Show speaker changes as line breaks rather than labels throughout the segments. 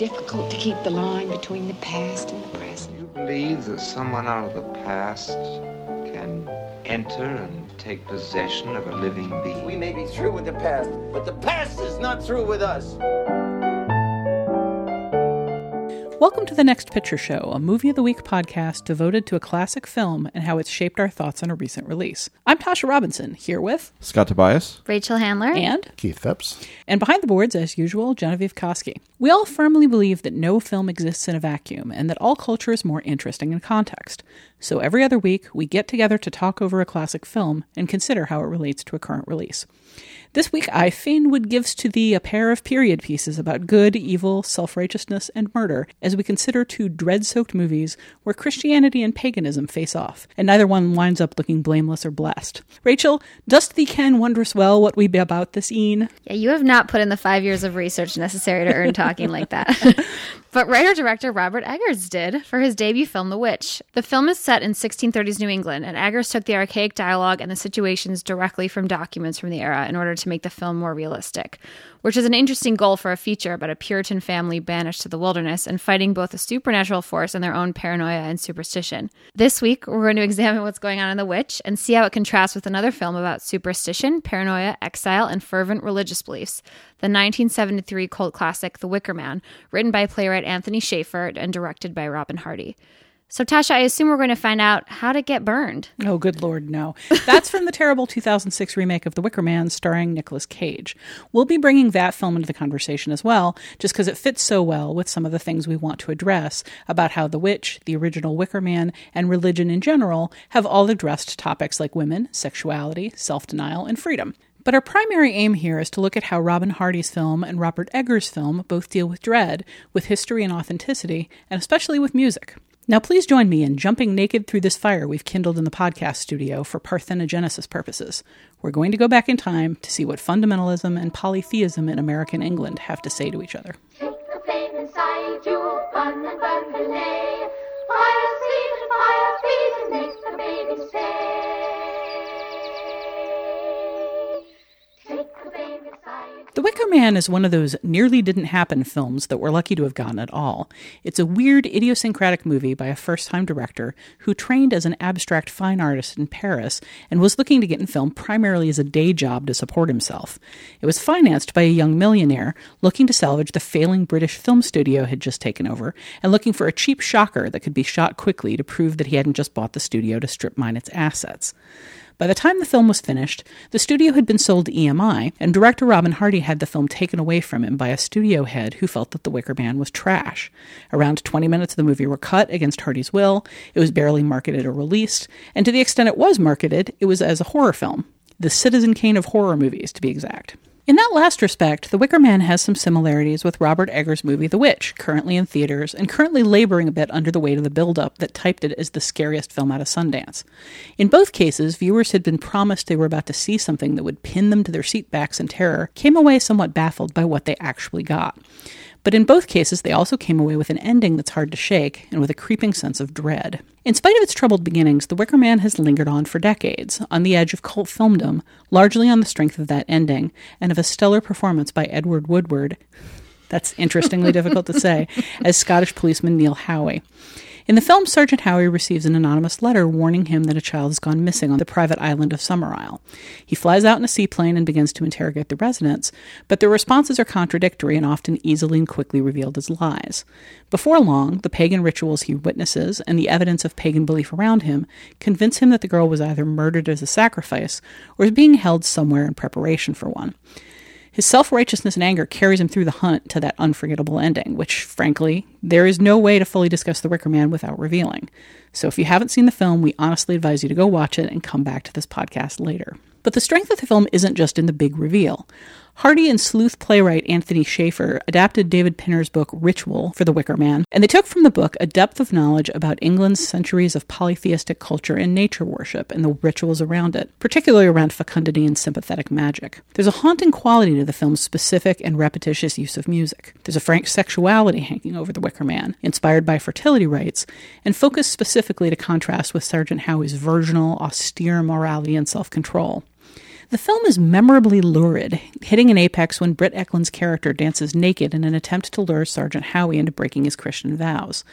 difficult to keep the line between the past and the present.
You believe that someone out of the past can enter and take possession of a living being?
We may be through with the past, but the past is not through with us.
Welcome to the Next Picture Show, a movie of the week podcast devoted to a classic film and how it's shaped our thoughts on a recent release. I'm Tasha Robinson, here with
Scott Tobias,
Rachel Handler,
and
Keith Phipps.
And behind the boards, as usual, Genevieve Koski. We all firmly believe that no film exists in a vacuum and that all culture is more interesting in context. So every other week, we get together to talk over a classic film and consider how it relates to a current release. This week, I fain would give to thee a pair of period pieces about good, evil, self righteousness, and murder as we consider two dread soaked movies where Christianity and paganism face off, and neither one winds up looking blameless or blessed. Rachel, dost thee ken wondrous well what we be about this een?
Yeah, you have not put in the five years of research necessary to earn talking like that. But writer director Robert Eggers did for his debut film, The Witch. The film is set in 1630s New England, and Eggers took the archaic dialogue and the situations directly from documents from the era in order to make the film more realistic, which is an interesting goal for a feature about a Puritan family banished to the wilderness and fighting both a supernatural force and their own paranoia and superstition. This week, we're going to examine what's going on in The Witch and see how it contrasts with another film about superstition, paranoia, exile, and fervent religious beliefs the 1973 cult classic The Wicker Man, written by playwright Anthony Shaffer and directed by Robin Hardy. So, Tasha, I assume we're going to find out how to get burned.
Oh, good lord, no. That's from the terrible 2006 remake of The Wicker Man starring Nicolas Cage. We'll be bringing that film into the conversation as well, just because it fits so well with some of the things we want to address about how The Witch, the original Wicker Man, and religion in general have all addressed topics like women, sexuality, self denial, and freedom. But our primary aim here is to look at how Robin Hardy's film and Robert Eggers' film both deal with dread, with history and authenticity, and especially with music. Now, please join me in jumping naked through this fire we've kindled in the podcast studio for parthenogenesis purposes. We're going to go back in time to see what fundamentalism and polytheism in American England have to say to each other.
Fire fire feed and make the baby stay. The
Wicker Man is one of those nearly didn't happen films that we're lucky to have gotten at all. It's a weird, idiosyncratic movie by a first time director who trained as an abstract fine artist in Paris and was looking to get in film primarily as a day job to support himself. It was financed by a young millionaire looking to salvage the failing British film studio had just taken over and looking for a cheap shocker that could be shot quickly to prove that he hadn't just bought the studio to strip mine its assets. By the time the film was finished, the studio had been sold to EMI, and director Robin Hardy had the film taken away from him by a studio head who felt that The Wicker Man was trash. Around 20 minutes of the movie were cut against Hardy's will, it was barely marketed or released, and to the extent it was marketed, it was as a horror film. The Citizen Kane of horror movies, to be exact. In that last respect, The Wicker Man has some similarities with Robert Eggers' movie The Witch, currently in theaters and currently laboring a bit under the weight of the build-up that typed it as the scariest film out of Sundance. In both cases, viewers had been promised they were about to see something that would pin them to their seatbacks in terror, came away somewhat baffled by what they actually got. But in both cases, they also came away with an ending that's hard to shake and with a creeping sense of dread. In spite of its troubled beginnings, The Wicker Man has lingered on for decades, on the edge of cult filmdom, largely on the strength of that ending and of a stellar performance by Edward Woodward. That's interestingly difficult to say, as Scottish policeman Neil Howie. In the film, Sergeant Howie receives an anonymous letter warning him that a child has gone missing on the private island of Summerisle. He flies out in a seaplane and begins to interrogate the residents, but their responses are contradictory and often easily and quickly revealed as lies. Before long, the pagan rituals he witnesses and the evidence of pagan belief around him convince him that the girl was either murdered as a sacrifice or is being held somewhere in preparation for one. His self righteousness and anger carries him through the hunt to that unforgettable ending, which, frankly, there is no way to fully discuss The Wicker Man without revealing. So if you haven't seen the film, we honestly advise you to go watch it and come back to this podcast later. But the strength of the film isn't just in the big reveal. Hardy and sleuth playwright Anthony Shaffer adapted David Pinner's book Ritual for The Wicker Man, and they took from the book a depth of knowledge about England's centuries of polytheistic culture and nature worship and the rituals around it, particularly around fecundity and sympathetic magic. There's a haunting quality to the film's specific and repetitious use of music. There's a frank sexuality hanging over The Wicker Man, inspired by fertility rites, and focused specifically to contrast with Sergeant Howie's virginal, austere morality and self control. The film is memorably lurid, hitting an apex when Britt Ekland's character dances naked in an attempt to lure Sergeant Howie into breaking his Christian vows.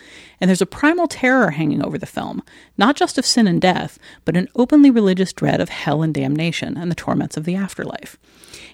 And there's a primal terror hanging over the film, not just of sin and death, but an openly religious dread of hell and damnation and the torments of the afterlife.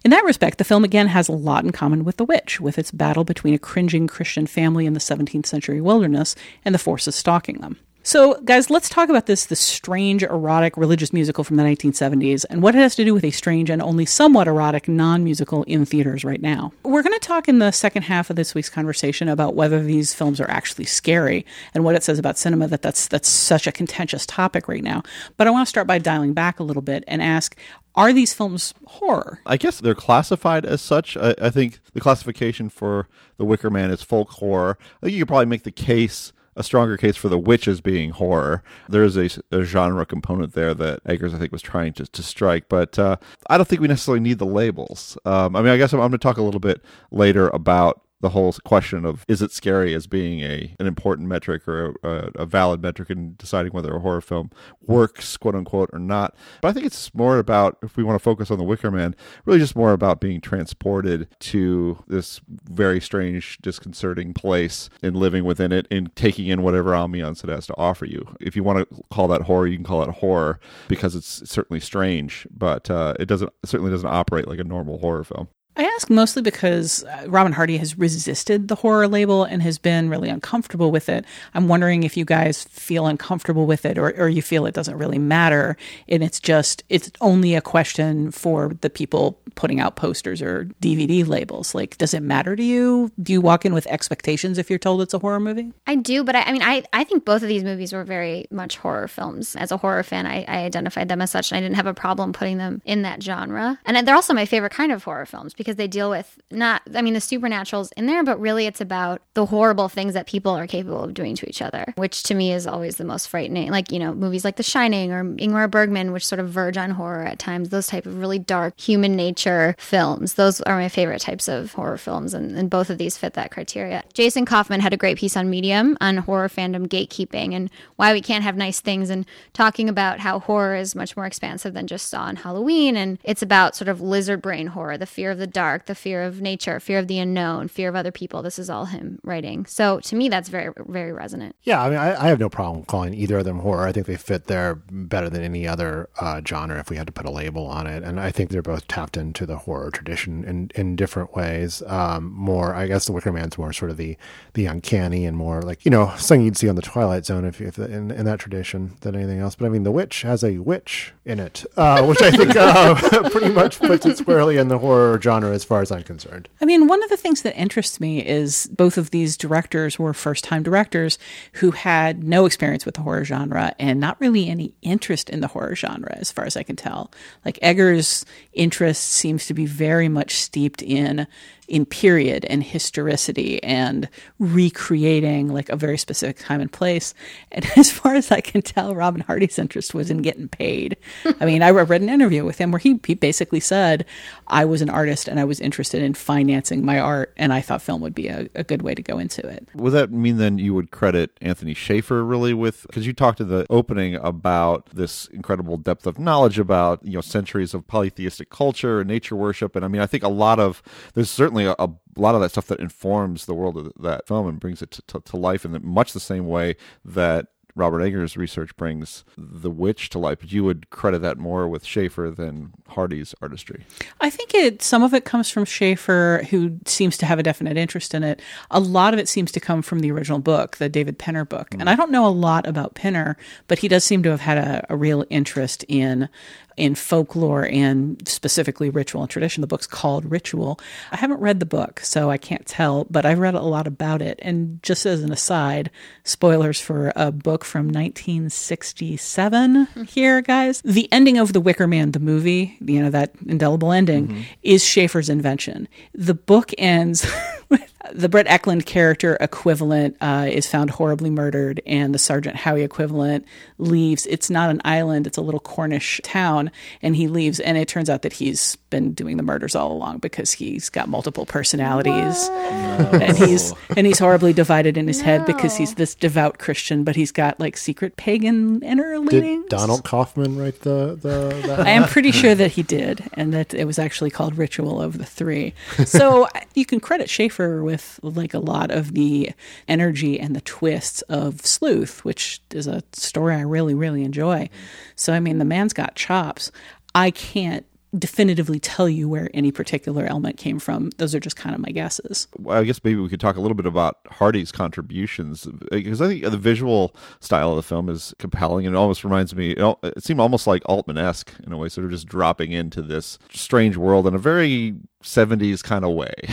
In that respect, the film again has a lot in common with The Witch, with its battle between a cringing Christian family in the 17th century wilderness and the forces stalking them. So, guys, let's talk about this this strange erotic religious musical from the 1970s and what it has to do with a strange and only somewhat erotic non-musical in theaters right now. We're going to talk in the second half of this week's conversation about whether these films are actually scary and what it says about cinema that that's that's such a contentious topic right now. But I want to start by dialing back a little bit and ask are these films horror?
I guess they're classified as such. I, I think the classification for The Wicker Man is folk horror. I think you could probably make the case a stronger case for the witch as being horror. There is a, a, genre component there that Eggers, I think, was trying to, to strike, but uh, I don't think we necessarily need the labels. Um, I mean, I guess I'm, I'm going to talk a little bit later about the whole question of is it scary as being a an important metric or a, a, valid metric in deciding whether a horror film works, quote unquote, or not. But I think it's more about if we want to focus on the Wicker Man, really just more about being transported to this very strange, disconcerting place and living within it and taking in whatever ambiance it has to offer you. If you want to call that horror, you can call it horror because it's certainly strange, but uh, it doesn't it certainly doesn't operate like a normal horror film.
I ask mostly because uh, Robin Hardy has resisted the horror label and has been really uncomfortable with it. I'm wondering if you guys feel uncomfortable with it or, or you feel it doesn't really matter and it's just, it's only a question for the people putting out posters or DVD labels. Like, does it matter to you? Do you walk in with expectations if you're told it's a horror movie?
I do, but I, I mean, I, I think both of these movies were very much horror films. As a horror fan, I, I identified them as such and I didn't have a problem putting them in that genre. And they're also my favorite kind of horror films because they deal with not, I mean, the supernatural's in there, but really it's about the horrible things that people are capable of doing to each other, which to me is always the most frightening. Like, you know, movies like The Shining or Ingmar Bergman, which sort of verge on horror at times, those type of really dark human nature films. Those are my favorite types of horror films, and, and both of these fit that criteria. Jason Kaufman had a great piece on Medium on horror fandom gatekeeping and why we can't have nice things, and talking about how horror is much more expansive than just Saw and Halloween. And it's about sort of lizard brain horror, the fear of the dark, the fear of nature, fear of the unknown, fear of other people. This is all him writing. So to me, that's very, very resonant.
Yeah, I mean, I, I have no problem calling either of them horror. I think they fit there better than any other uh, genre if we had to put a label on it. And I think they're both tapped into the horror tradition in, in different ways. Um, more, I guess, The Wicker Man's more sort of the the uncanny and more like you know something you'd see on the Twilight Zone if, if in, in that tradition than anything else. But I mean, The Witch has a witch in it, uh, which I think uh, pretty much puts it squarely in the horror genre as far as I'm concerned.
I mean, one of the things that interests me is both of these directors were first time directors who had no experience with the horror genre and not really any interest in the horror genre, as far as I can tell. Like Eggers' interest seems to be very much steeped in in period and historicity and recreating like a very specific time and place. And as far as I can tell, Robin Hardy's interest was in getting paid. I mean, I read an interview with him where he, he basically said, I was an artist and I was interested in financing my art, and I thought film would be a, a good way to go into it.
Would that mean then you would credit Anthony Shaffer really with, because you talked in the opening about this incredible depth of knowledge about, you know, centuries of polytheistic culture and nature worship. And I mean, I think a lot of, there's certainly a, a lot of that stuff that informs the world of that film and brings it to, to, to life in much the same way that Robert Eggers' research brings The Witch to life, but you would credit that more with Shaffer than Hardy's artistry.
I think it some of it comes from Shaffer, who seems to have a definite interest in it. A lot of it seems to come from the original book, the David Pinner book. Mm. And I don't know a lot about Pinner, but he does seem to have had a, a real interest in in folklore and specifically ritual and tradition. The book's called Ritual. I haven't read the book, so I can't tell, but I've read a lot about it. And just as an aside, spoilers for a book from 1967 here, guys. The ending of The Wicker Man, the movie, you know, that indelible ending, mm-hmm. is Shaffer's invention. The book ends with the Brett Ekland character equivalent uh, is found horribly murdered, and the Sergeant Howie equivalent leaves. It's not an island; it's a little Cornish town, and he leaves. And it turns out that he's been doing the murders all along because he's got multiple personalities, and he's and he's horribly divided in his head because he's this devout Christian, but he's got like secret pagan inner leanings.
Did Donald Kaufman write the the? That?
I am pretty sure that he did, and that it was actually called Ritual of the Three. So you can credit Shaffer with like a lot of the energy and the twists of Sleuth, which is a story I really, really enjoy. So I mean, the man's got chops. I can't definitively tell you where any particular element came from. Those are just kind of my guesses.
Well, I guess maybe we could talk a little bit about Hardy's contributions uh, because I think the visual style of the film is compelling and it almost reminds me. It, seemed almost like Altman esque in a way, sort of just dropping into this strange world in a very 70s kind of way.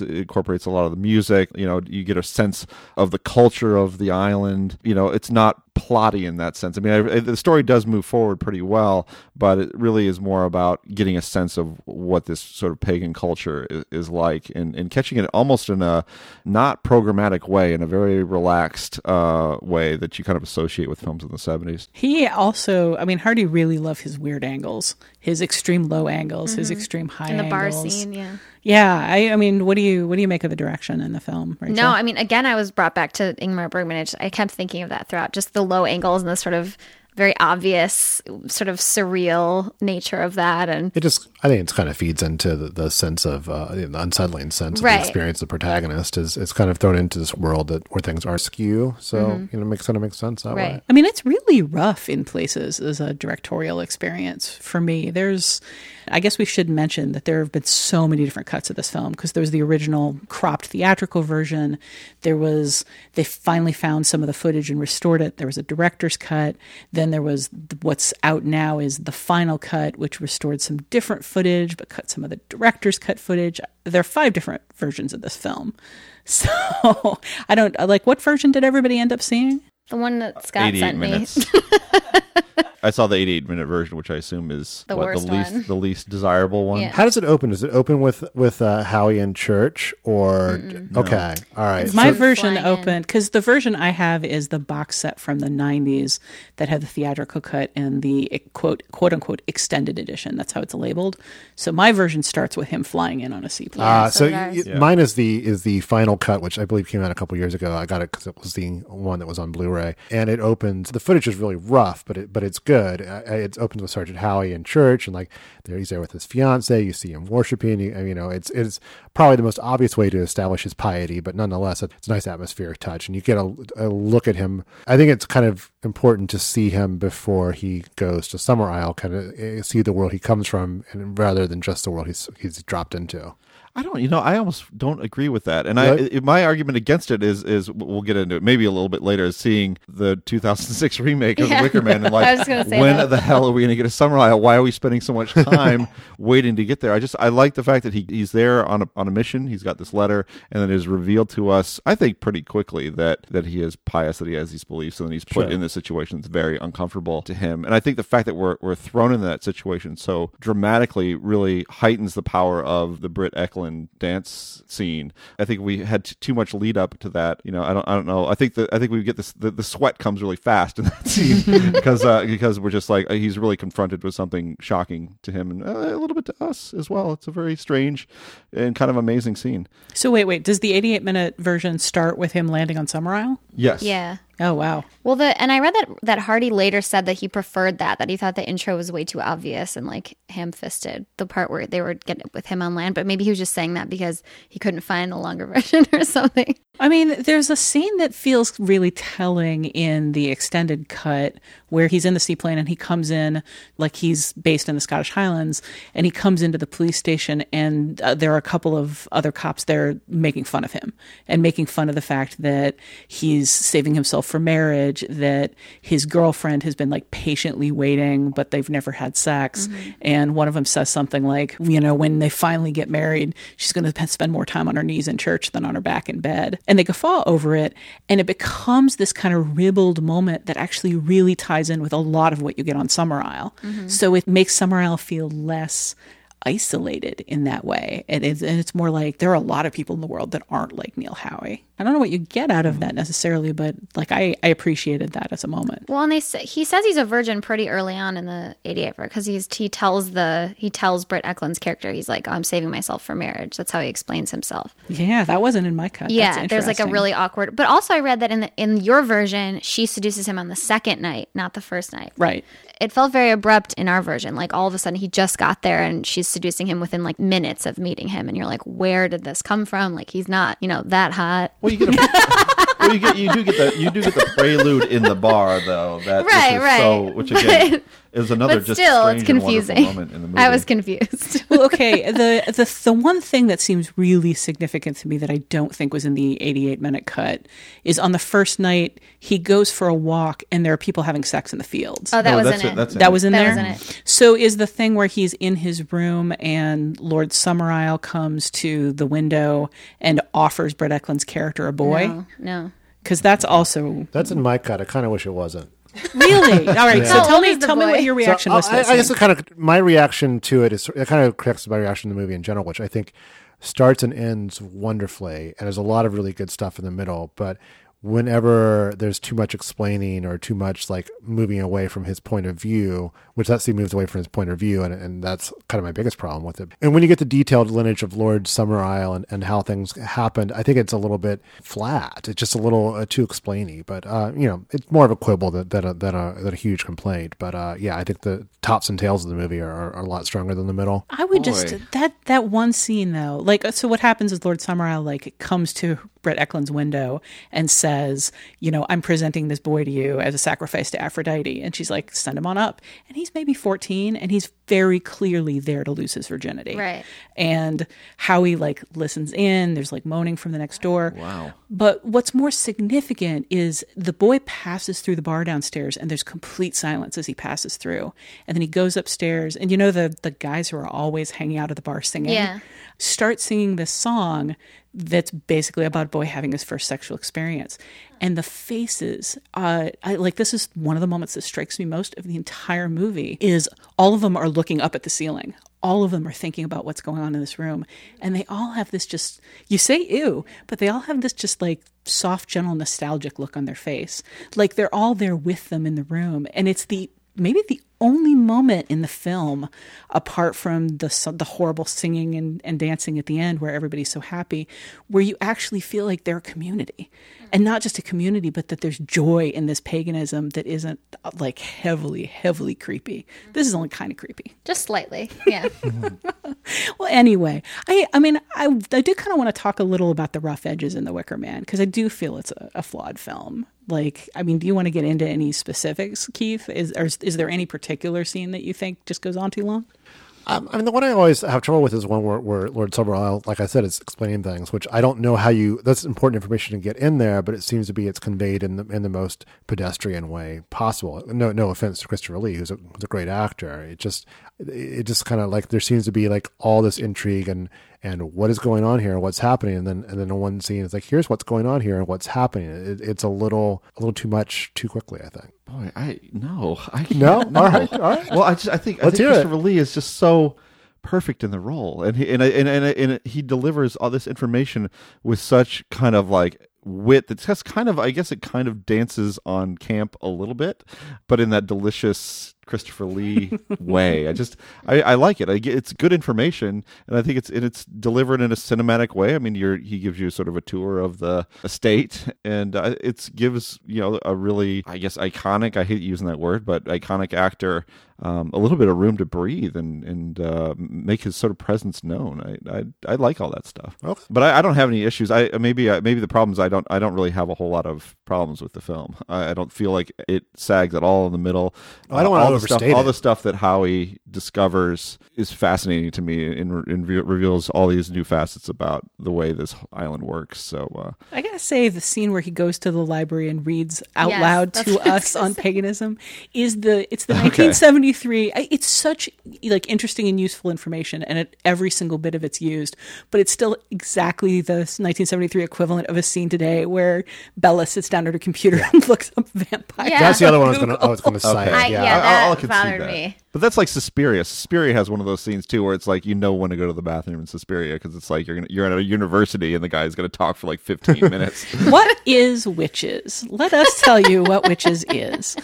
It incorporates a lot of the music. You know, you get a sense of the culture of the island. You know, it's not plotty in that sense. I mean, I, the story does move forward pretty well, but it really is more about getting a sense of what this sort of pagan culture is, is like and, and catching it almost in a not programmatic way, in a very relaxed uh, way that you kind of associate with films in the 70s.
He also, I mean, Hardy really loved his weird angles, his extreme low angles, his extreme high
in the bar
angles.
scene. Yeah.
Yeah, I, I mean, what do you what do you make of the direction in the film? Rachel?
No, I mean, again, I was brought back to Ingmar Bergman. I, just, I kept thinking of that throughout, just the low angles and the sort of very obvious, sort of surreal nature of that. And
It just, I think it's kind of feeds into the, the sense of uh, the unsettling sense of
Right.
the experience of the protagonist is it's kind of thrown into this world that where things are skew. So you know, it makes kind of makes sense that way.
Mm-hmm.
I mean, it's really rough in places as a directorial experience for me. There's, I guess we should mention that there have been so many different cuts of this film because there was the original cropped theatrical version. There was, they finally found some of the footage and restored it. There was a director's cut. Then there was th- what's out now is the final cut, which restored some different footage but cut some of the director's cut footage. There are five different versions of this film. So I don't like what version did everybody end up seeing?
The one that Scott sent
minutes.
me.
I saw the 88 minute version, which I assume is
The
what, the least
one.
the least desirable one.
Yeah.
How does it open? Does it open with with uh, Howie in church or okay? All right.
My
So-
version opened because the version I have is the box set from the '90s that had the theatrical cut and the quote quote unquote extended edition. That's how it's labeled. So my version starts with him flying in on a seaplane.
Uh,
so
so
does.
y- mine is the is the final cut, which I believe came out a couple years ago. I got it because it was the one that was on Blu-ray, and it opens. The footage is really rough, but it but it's good. It opens with Sergeant Howie in church, and like there he's there with his fiance. You see him worshiping. You, you know, it's it's probably the most obvious way to establish his piety, but nonetheless, it's a nice atmospheric touch, and you get a, a look at him. I think it's kind of important to see him before he goes to Summerisle, kind of eh, see the world he comes from, and rather than just the world he's he's dropped into.
I don't, you know, I almost don't agree with that. And
Really?
I, my argument against it is, is we'll get into it maybe a little bit later. Is seeing the 2006 remake of
Yeah.
Wicker Man and like,
I was gonna say
when
that.
the hell are we going to get a Summerisle? Why are we spending so much time waiting to get there? I just, I like the fact that he, he's there on a, on a mission. He's got this letter, and then it is revealed to us. I think pretty quickly that that he is pious, that he has these beliefs, and then he's put
Sure.
in this situation that's very uncomfortable to him. And I think the fact that we're we're thrown into that situation so dramatically really heightens the power of the Britt Ekland dance scene. I think we had t- too much lead up to that. You know, I don't I don't know. I think that I think we get this the, the sweat comes really fast in that scene because uh, because we're just like uh, he's really confronted with something shocking to him and uh, a little bit to us as well. It's a very strange and kind of amazing scene.
So wait, wait. Does the 88 minute version start with him landing on Summerisle?
Yes.
yeah.
Oh wow.
Well, the and I read that that Hardy later said that he preferred that that he thought the intro was way too obvious and like ham-fisted the part where they were getting with him on land, but maybe he was just saying that because he couldn't find the longer version or something.
I mean, there's a scene that feels really telling in the extended cut where he's in the seaplane and he comes in like he's based in the Scottish Highlands and he comes into the police station and uh, there are a couple of other cops there making fun of him and making fun of the fact that he's saving himself for marriage, that his girlfriend has been like patiently waiting but they've never had sex and one of them says something like, you know, when they finally get married, she's going to spend more time on her knees in church than on her back in bed. And they guffaw over it. And it becomes this kind of ribald moment that actually really ties in with a lot of what you get on Summerisle. So it makes Summerisle feel less isolated in that way. It is, and it's more like there are a lot of people in the world that aren't like Neil Howie. I don't know what you get out of that necessarily, but like I, I appreciated that as a moment.
Well, and they say, he says he's a virgin pretty early on in the 88 because he's he tells the he tells Britt Ekland's character he's like I'm saving myself for marriage. That's how he explains himself.
Yeah, that wasn't in my cut.
Yeah, there's like a really awkward. But also, I read that in the in your version, she seduces him on the second night, not the first night.
right.
It felt very abrupt in our version. Like all of a sudden, he just got there, and she's seducing him within like minutes of meeting him, and you're like, where did this come from? Like he's not, you know, that hot.
Well, you get a, well, you get you do get the you do get the prelude in the bar though. That
Right,
is
right.
So, which again is another
But
just
still, it's
strange and
confusing.
moment in the movie.
I was confused.
well, okay. The, the the one thing that seems really significant to me that I don't think was in the 88 minute cut is on the first night he goes for a walk and there are people having sex in the fields.
Oh, that
No,
was
that's
in
it,
it.
that's in
that
it.
was in
That
there.
was in it.
So is the thing where he's in his room and Lord Summerisle comes to the window and offers Brett Ekland's character a boy?
no, no.
Because that's also
That's in my cut. I kind of wish it wasn't.
Really all right. So
How
tell me,
is the
tell me what your reaction
So,
was. to
I, I guess
scene.
it kind of my reaction to it is it kind of corrects my reaction to the movie in general, which I think starts and ends wonderfully, and there's a lot of really good stuff in the middle. But whenever there's too much explaining or too much like moving away from his point of view, which that scene moves away from his point of view, and, and that's kind of my biggest problem with it. And when you get the detailed lineage of Lord Summerisle and, and how things happened, I think it's a little bit flat. It's just a little uh, too explainy, but uh, you know, it's more of a quibble than, than, a, than, a, than a huge complaint. But uh, yeah, I think the tops and tails of the movie are, are, are a lot stronger than the middle.
I would just that that one scene though, like so. What happens is Lord Summerisle like comes to Brett Ekland's window and says, "You know, I'm presenting this boy to you as a sacrifice to Aphrodite," and she's like, "Send him on up." And he's maybe 14, and he's very clearly there to lose his virginity.
Right.
And Howie like listens in. There's like moaning from the next door.
Wow.
But what's more significant is the boy passes through the bar downstairs and there's complete silence as he passes through. And then he goes upstairs and you know the the guys who are always hanging out at the bar singing
Yeah.
start singing this song that's basically about a boy having his first sexual experience. And the faces, uh, I like this is one of the moments that strikes me most of the entire movie is all of them are looking up at the ceiling. All of them are thinking about what's going on in this room. And they all have this just, you say ew, but they all have this just like soft, gentle, nostalgic look on their face. Like they're all there with them in the room. And it's the, maybe the only moment in the film, apart from the the horrible singing and, and dancing at the end, where everybody's so happy, where you actually feel like they're a community, and not just a community, but that there's joy in this paganism that isn't like heavily, heavily creepy. This is only kind of creepy.
Just slightly. Yeah.
Well, anyway, I I mean, I I do kind of want to talk a little about the rough edges in The Wicker Man because I do feel it's a, a flawed film. Like, I mean, do you want to get into any specifics, Keith? Is or is, is there any particular scene that you think just goes on too long?
Um, I mean, the one I always have trouble with is one where, where Lord Summerisle, like I said, is explaining things, which I don't know how you. That's important information to get in there, but it seems to be it's conveyed in the in the most pedestrian way possible. No, no offense to Christopher Lee, who's a, who's a great actor. It just, it just kind of like there seems to be like all this intrigue and and what is going on here, and what's happening, and then and then in one scene it's like here's what's going on here and what's happening. It, it's a little a little too much too quickly, I think.
Boy, I no, I
No?
can't,
All right, all right.
Well, I just I think I
Let's
think
hear it.
Christopher Lee is just so perfect in the role, and he and and and, and he delivers all this information with such kind of like wit that just kind of I guess it kind of dances on camp a little bit, but in that delicious Christopher Lee way. I just I, I like it. I it's good information, and I think it's and it's delivered in a cinematic way. I mean, you're he gives you sort of a tour of the estate, and uh, it gives you know a really I guess iconic. I hate using that word, but iconic actor um, a little bit of room to breathe and and uh, make his sort of presence known. I I, I like all that stuff,
Okay.
but I, I don't have any issues. I maybe uh, maybe the problems I don't I don't really have a whole lot of problems with the film. I, I don't feel like it sags at all in the middle.
Oh, I don't
Uh,
wanna
all the stuff
overstate
all the stuff that Howie discovers is fascinating to me and, and re- reveals all these new facets about the way this island works. So uh,
I gotta say, the scene where he goes to the library and reads out
Yes,
loud to
what I was
us on
say.
paganism is the it's the
Okay.
1973. I- It's such like interesting and useful information, and it, every single bit of it's used. But it's still exactly the 1973 equivalent of a scene today where Bella sits down at her computer and looks up vampires.
Yeah.
That's the other one I was going to I was going to
Google.
cite.
I,
yeah.
yeah,
I'll-
that
I'll concede
bothered
that.
me.
But that's like Suspiria. Suspiria has one of those scenes too, where it's like you know when to go to the bathroom in Suspiria because it's like you're gonna, you're at a university and the guy's going to talk for like 15 minutes.
what is witches? Let us tell you what witches is.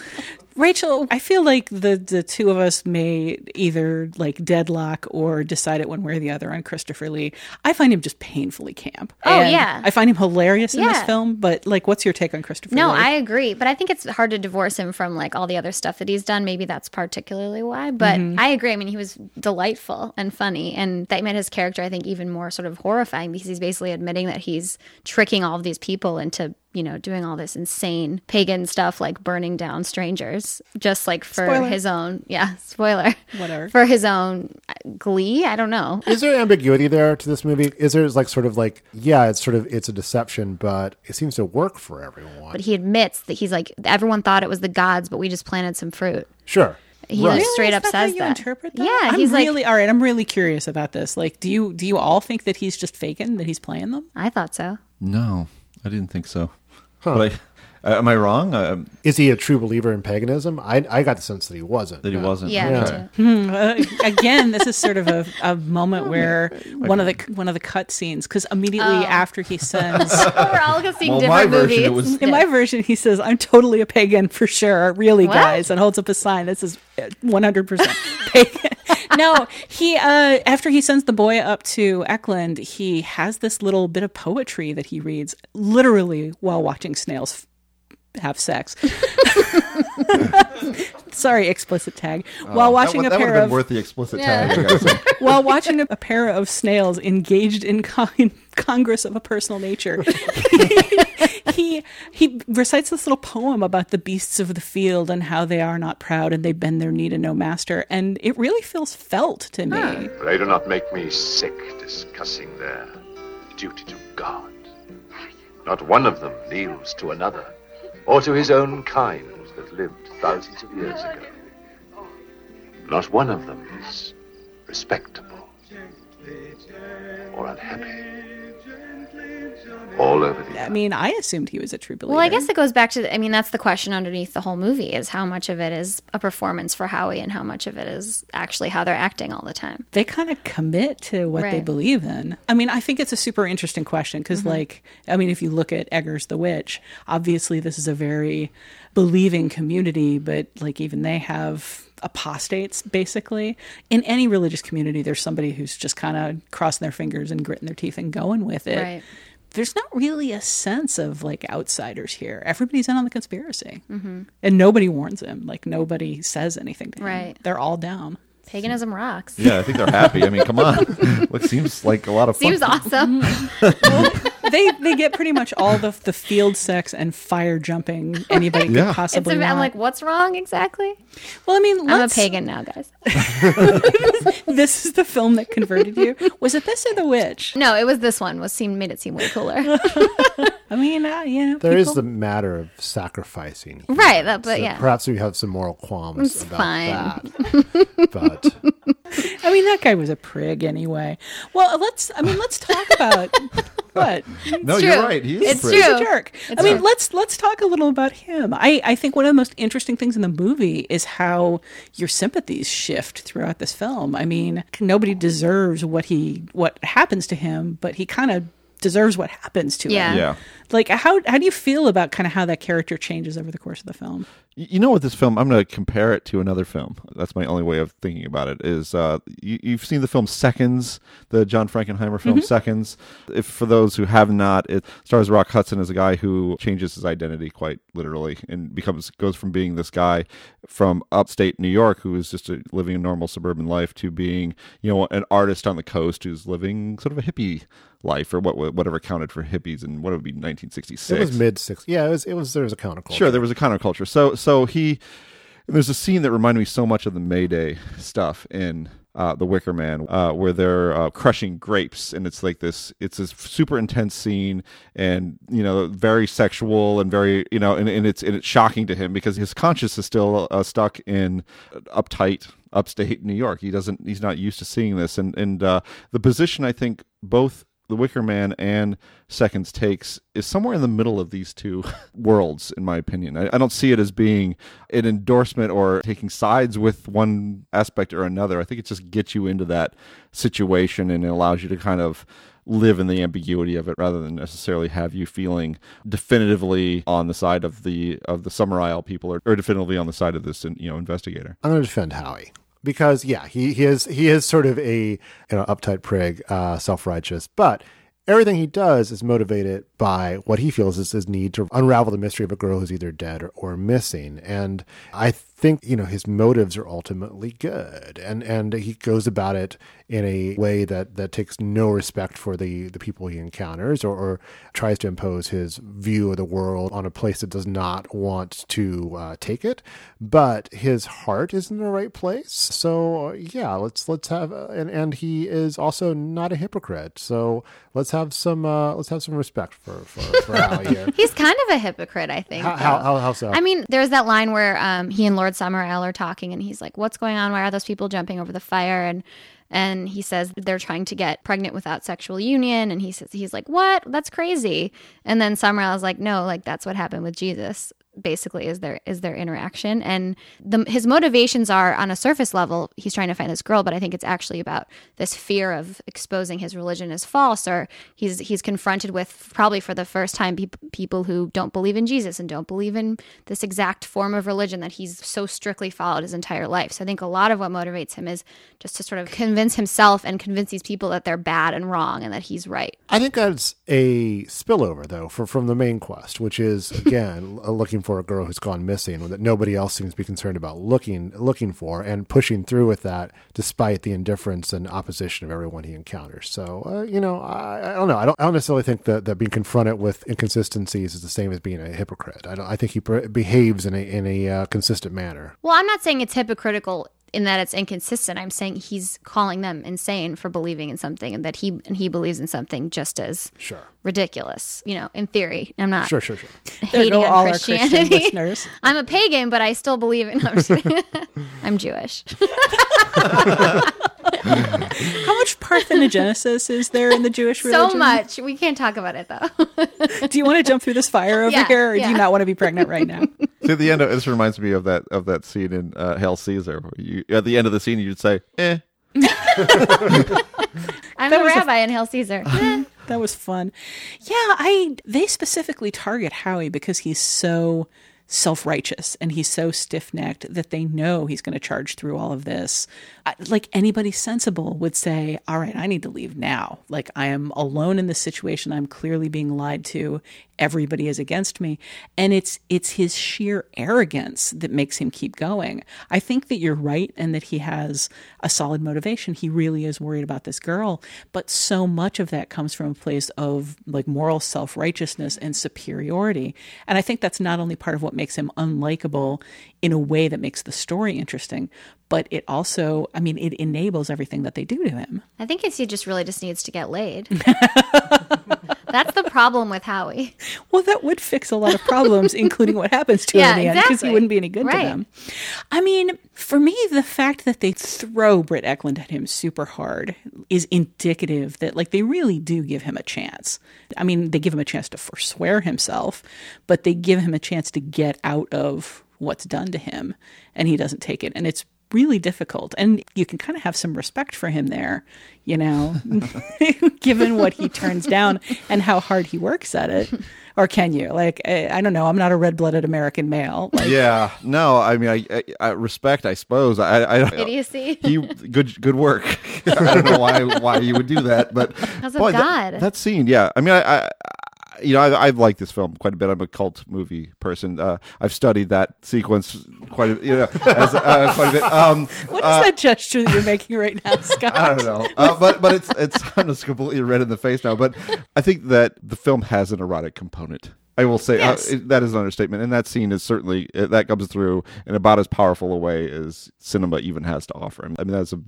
Rachel, I feel like the the two of us may either like deadlock or decide it one way or the other on Christopher Lee. I find him just painfully camp.
Oh,
And
yeah.
I find him hilarious in this film. But like, what's your take on Christopher? Lee?
No,
Lee?
I agree, but I think it's hard to divorce him from like all the other stuff that he's done. Maybe that's particularly why. But
Mm-hmm.
I agree. I mean, he was delightful and funny, and that made his character, I think, even more sort of horrifying because he's basically admitting that he's tricking all of these people into you know doing all this insane pagan stuff like burning down strangers just like for
Spoiler.
his own yeah spoiler
Whatever.
for his own uh, glee i don't know
Is there ambiguity there to this movie? Is there like sort of like yeah, it's sort of it's a deception, but it seems to work for everyone.
but he admits that he's like everyone thought it was the gods but we just planted some fruit
sure.
he
Right.
Really?
straight
Is
up
that how
says
you
that
interpret that?
yeah
I'm
he's like
really all right. I'm really curious about this. Like, do you do you all think that he's just faking that he's playing them?
i thought so
no, I didn't think so. But I, uh, am I wrong? Uh,
Is he a true believer in paganism? I I got the sense that he wasn't.
that he wasn't.
yeah,
Yeah.
me.
Uh, again, this is sort of a, a moment where one of the one of the cut scenes because immediately after he says,
we're all seeing
Well, my
different movies
it was-
in my version he says I'm totally a pagan for sure, really
What?
guys, and holds up a sign that says 100 percent pagan. No, he uh, after he sends the boy up to Ekland, he has this little bit of poetry that he reads literally while watching snails have sex. Sorry, explicit tag. while watching
that,
a
that would
pair of
worth the explicit tag. Gotta say.
while watching a, a pair of snails engaged in con- congress of a personal nature he he recites this little poem about the beasts of the field and how they are not proud and they bend their knee to no master and it really feels felt to me
Pray do not make me sick discussing their duty to God. Not one of them kneels to another, or to his own kind that lived thousands of years ago. Not one of them is respectable or unhappy. All over the
i mean i assumed he was a true believer
Well, I guess it goes back to, the, I mean, that's the question underneath the whole movie is how much of it is a performance for Howie and how much of it is actually how they're acting all the time.
they kind of commit to what they believe in. I mean, I think it's a super interesting question because, mm-hmm. like, I mean, if you look at Eggers the Witch, obviously this is a very believing community, but like, even they have apostates basically. In any religious community, there's somebody who's just kind of crossing their fingers and gritting their teeth and going with it.
Right.
There's not really a sense of like outsiders here. Everybody's in on the conspiracy, mm-hmm. and nobody warns him. Like nobody says anything to him.
Right.
They're all down.
Paganism rocks.
Yeah, I think they're happy. I mean, come on. Look, seems like a lot of fun.
Seems awesome.
they they get pretty much all the the field sex and fire jumping anybody
Yeah.
could
It's
possibly
a, I'm like, what's wrong exactly?
well, I mean,
I'm a pagan now, guys.
This is the film that converted you. Was it this or The Witch?
No, it was this one. Was seemed made it seem way cooler.
I mean, uh, you know,
There is
people-
the matter of sacrificing.
Right, that- but
So
yeah.
Perhaps we have some moral qualms
It's
about
fine.
that. But
I mean, that guy was a prig anyway. Well, let's. I mean, let's talk about what.
no,
It's
you're right. He is
It's
a prick.
He's a jerk.
It's
I mean,
true.
let's let's talk a little about him. I, I think one of the most interesting things in the movie is how your sympathies shift throughout this film. I mean, nobody deserves what he what happens to him, but he kind of deserves what happens to
Yeah.
him.
Yeah.
Like how how do you feel about kind of how that character changes over the course of the film?
You know what this film? I'm going to compare it to another film. That's my only way of thinking about it. Is uh, you, you've seen the film Seconds, the John Frankenheimer film Seconds. If for those who have not, it stars Rock Hudson as a guy who changes his identity quite literally and becomes goes from being this guy from upstate New York who is just a, living a normal suburban life to being you know an artist on the coast who's living sort of a hippie life or what whatever counted for hippies and what would be 1966.
it was mid six. Yeah, it was. It was. There was a counterculture.
Sure, there was a counterculture. So so he there's a scene that reminded me so much of the Mayday stuff in uh, the Wicker Man, uh, where they're uh, crushing grapes, and it's like this. It's this super intense scene, and you know, very sexual and very you know, and, and it's and it's shocking to him because his conscience is still uh, stuck in uptight upstate New York. He doesn't. He's not used to seeing this, and and uh, the position I think both The Wicker Man and Seconds Takes is somewhere in the middle of these two worlds, in my opinion. I, I don't see it as being an endorsement or taking sides with one aspect or another. I think it just gets you into that situation and it allows you to kind of live in the ambiguity of it rather than necessarily have you feeling definitively on the side of the of the Summerisle people or, or definitively on the side of this you know investigator.
I'm going to defend Howie because yeah, he he is he is sort of a you know uptight prig, uh, self righteous, but everything he does is motivated by what he feels is his need to unravel the mystery of a girl who's either dead or, or missing. And I think you know his motives are ultimately good, and and he goes about it in a way that that takes no respect for the the people he encounters, or, or tries to impose his view of the world on a place that does not want to uh, take it. But his heart is in the right place, so yeah, let's let's have and and he is also not a hypocrite. So let's have some uh, let's have some respect for for, for here.
He's kind of a hypocrite, I think.
How, how, how, how so?
I mean, there's that line where um, he and Lord Summerisle are talking, and he's like, "What's going on? Why are those people jumping over the fire?" And and he says they're trying to get pregnant without sexual union, and he says he's like, "What? That's crazy." And then Summerisle's like, "No, like that's what happened with Jesus." Basically, is their is their interaction, and the, his motivations are on a surface level. He's trying to find this girl, but I think it's actually about this fear of exposing his religion as false, or he's he's confronted with probably for the first time peop people who don't believe in Jesus and don't believe in this exact form of religion that he's so strictly followed his entire life. So I think a lot of what motivates him is just to sort of convince himself and convince these people that they're bad and wrong and that he's right.
I think that's a spillover, though, for, from the main quest, which is again looking for a girl who's gone missing, that nobody else seems to be concerned about looking looking for, and pushing through with that despite the indifference and opposition of everyone he encounters. So, uh, you know, I, I don't know. I don't, I don't necessarily think that, that being confronted with inconsistencies is the same as being a hypocrite. I don't. I think he behaves in a in a uh, consistent manner.
Well, I'm not saying it's hypocritical in that it's inconsistent. I'm saying he's calling them insane for believing in something and that he and he believes in something just as
Sure.
ridiculous. You know, in theory. I'm not
Sure, sure, sure.
There
hating
go
on
all our Christian listeners.
I'm a pagan, but I still believe in. I'm. I'm Jewish.
How much parthenogenesis is there in the Jewish religion?
so much. We can't talk about it though.
Do you want to jump through this fire over
Yeah,
here, or do you not want to be pregnant right now?
See, at the end, of, this reminds me of that of that scene in uh, Hail Caesar. Where you, at the end of the scene, you'd say, "Eh."
I'm
That
the
a-
rabbi in Hail Caesar.
That was fun. Yeah, I they specifically target Howie because he's so self-righteous and he's so stiff-necked that they know he's going to charge through all of this. I- Like anybody sensible would say, "All right, I need to leave now. Like I am alone in this situation. I'm clearly being lied to. Everybody is against me." And it's it's his sheer arrogance that makes him keep going. I think that you're right and that he has a solid motivation. He really is worried about this girl, but so much of that comes from a place of like moral self-righteousness and superiority. And I think that's not only part of what makes him unlikable in a way that makes the story interesting, but it also, I mean, it enables everything that they do to him.
I think it's he just really just needs to get laid. That's the problem with Howie.
Well, that would fix a lot of problems, including what happens to
Yeah,
him in the end, because he wouldn't be any good
Right.
to them. I mean, for me, the fact that they throw Britt Ekland at him super hard is indicative that, like, they really do give him a chance. I mean, they give him a chance to forswear himself, but they give him a chance to get out of what's done to him, and he doesn't take it. And it's really difficult. And you can kind of have some respect for him there, you know, given what he turns down and how hard he works at it. Or can you? Like, I, I don't know. I'm not a red blooded American male. Like,
Yeah, no, I mean, I, I, I respect, I suppose. I, I
Idiocy.
He good, good work. I don't know why why you would do that, but
Because of
boy, that-
God.
That, scene, yeah. I mean, I, I you know, I, I've liked this film quite a bit. I'm a cult movie person. Uh, I've studied that sequence quite, a, you know, as, uh, quite a bit. Um,
what is that gesture that you're making right now, Scott?
I don't know, uh, but but it's it's I'm just completely red in the face now. But I think that the film has an erotic component. I will say
Yes.
uh, it- that is an understatement, and that scene is certainly uh, that comes through in about as powerful a way as cinema even has to offer. I mean, that's a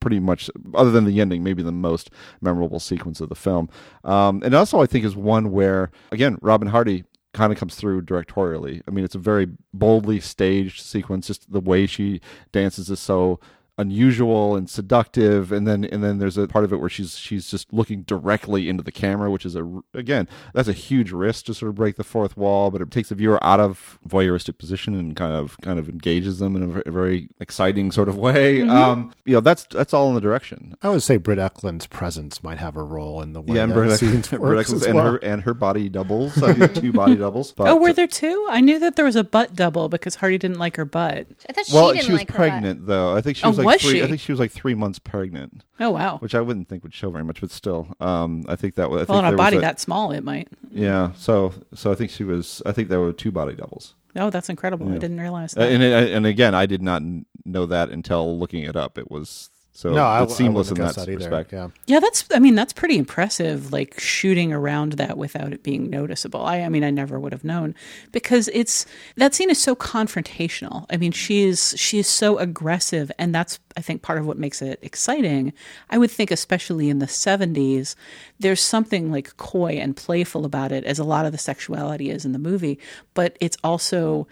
pretty much, other than the ending, maybe the most memorable sequence of the film. Um, and also, I think is one where again, Robin Hardy kind of comes through directorially. I mean, it's a very boldly staged sequence. Just the way she dances is so unusual and seductive and then and then there's a part of it where she's she's just looking directly into the camera which is a again that's a huge risk to sort of break the fourth wall but it takes the viewer out of voyeuristic position and kind of kind of engages them in a, very exciting sort of way
Mm-hmm.
um you know that's that's all in the direction
I would say Britt Ekland's presence might have a role in the way
yeah and
that
Britt
scenes
Ekland-
works
Britt Ekland
as
and
well.
her and her body doubles I think two body doubles but,
oh, were there two? I knew that there was a butt double because Hardy didn't like her butt.
I thought
well
she didn't
she was
like her
pregnant though I think she
Oh,
was like
was
three
she?
I think she was like three months pregnant
Oh wow.
which I wouldn't think would show very much, but still, um, I think that was. I
Well, on a body
was
that small, it might.
Yeah, so so I think she was. I think there were two body doubles,
Oh, that's incredible. I didn't realize
Uh, and and again, I did not know that until looking it up. It was so
no, I,
seamless
I
in
wouldn't
that,
guess either.
respect.
Yeah.
Yeah, that's. I mean, that's pretty impressive. Like shooting around that without it being noticeable. I, I mean, I never would have known because it's that scene is so confrontational. I mean, she's she's so aggressive, and that's I think part of what makes it exciting. I would think, especially in the '70s, there's something like coy and playful about it, as a lot of the sexuality is in the movie. But it's also,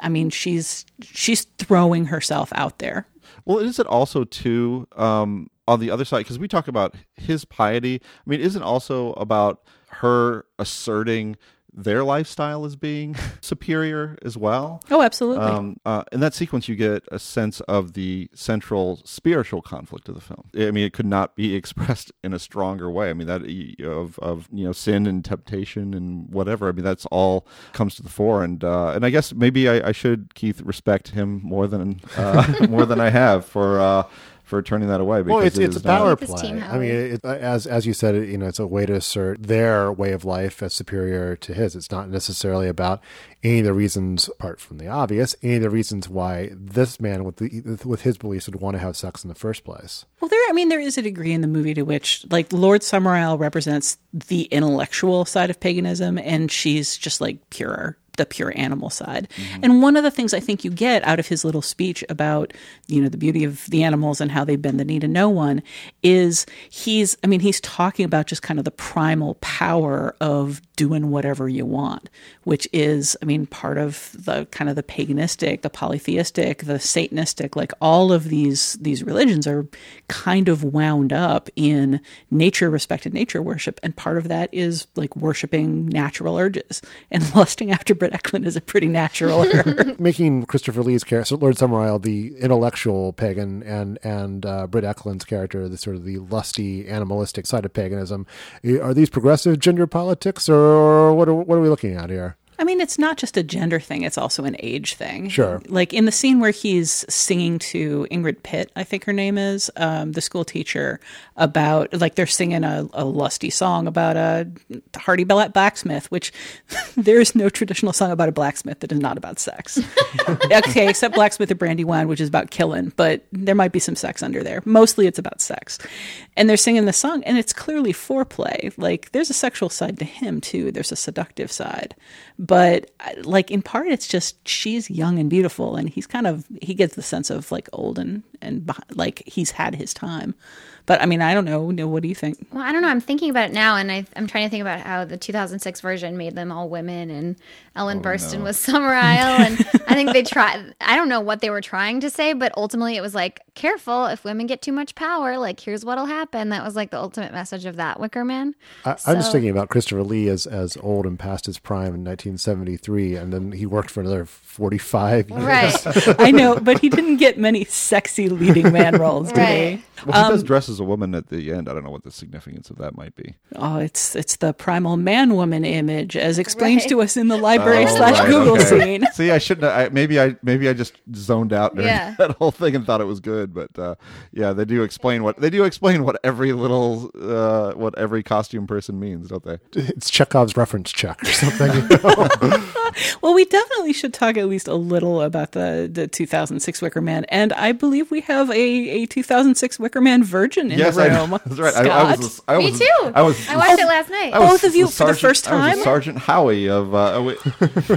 I mean, she's she's throwing herself out there.
Well, is it also too um, on the other side because we talk about his piety? I mean, isn't also about her asserting their lifestyle as being superior as well?
Oh, absolutely.
Um, uh, in that sequence, you get a sense of the central spiritual conflict of the film. I mean, it could not be expressed in a stronger way. I mean, that of of you know sin and temptation and whatever. I mean, that's all comes to the fore. And uh, and I guess maybe I, I should Keith respect him more than uh, more than I have for. Uh, for turning that away because
Well, it's
it
it's a power play.
team
I mean, it, as as you said, you know, it's a way to assert their way of life as superior to his. It's not necessarily about any of the reasons, apart from the obvious, any of the reasons why this man with the with his beliefs would want to have sex in the first place.
Well, there. I mean, there is a degree in the movie to which, like, Lord Summerisle represents the intellectual side of paganism, and she's just like pure, the pure animal side. Mm-hmm. And one of the things I think you get out of his little speech about, you know, the beauty of the animals and how they bend the knee to no one is he's. I mean, he's talking about just kind of the primal power of doing whatever you want, which is, I mean, part of the kind of the paganistic, the polytheistic, the Satanistic, like all of these these religions are kind of wound up in nature respected nature worship, and part of that is like worshiping natural urges, and lusting after Britt Ekland is a pretty natural.
Making Christopher Lee's character, Lord Summerisle, the intellectual pagan, and and uh, Britt Ekland's character, the sort of the lusty, animalistic side of paganism. Eh, Are these progressive gender politics, or what are what are we looking at here?
I mean, it's not just a gender thing, it's also an age thing.
Sure.
Like in the scene where he's singing to Ingrid Pitt, I think her name is, um, the school teacher, about, like, they're singing a, a lusty song about a hardy bla- blacksmith, which there is no traditional song about a blacksmith that is not about sex. okay, except Blacksmith of Brandywine, which is about killing, but there might be some sex under there. Mostly it's about sex. And they're singing the song, and it's clearly foreplay. Like, there's a sexual side to him, too. There's a seductive side. But, I- like, in part, it's just she's young and beautiful, and he's kind of, he gets the sense of, like, old and, and like, he's had his time. But, I mean, I don't know. No, What do you think?
Well, I don't know. I'm thinking about it now, and I, I'm trying to think about how the 2006 version made them all women, and Ellen Burstyn was Summer Summerisle, and I think they tried. I don't know what they were trying to say, but ultimately it was like, careful, if women get too much power, like here's what'll happen. That was like the ultimate message of that Wicker Man.
I, I'm just thinking about Christopher Lee as as old and past his prime in 1973, and then he worked for another 45 years.
Right,
I know, but he didn't get many sexy leading man roles, did
right.
he?
Well, he
Um,
does dress as a woman at the end. I don't know what the significance of that might be.
Oh, it's it's the primal man woman image as explained
Right.
to us in the library
Oh,
slash
right,
Google
okay.
scene.
See, I shouldn't. I, maybe I maybe I just zoned out during
Yeah.
that whole thing and thought it was good. But uh, yeah, they do explain what they do explain what every little uh, what every costume person means, don't they?
It's Chekhov's reference check or something. you know?
Well, we definitely should talk at least a little about the the 2006 Wicker Man, and I believe we have a, a 2006 Wicker Man virgin in
yes,
the
I
room.
know. That's right. I, I was.
Scott.
I
Me
was,
too.
I was.
I watched it last night.
I was
Both of you
the
for the
Sergeant-
first
I was
time?
Sergeant Howie of uh,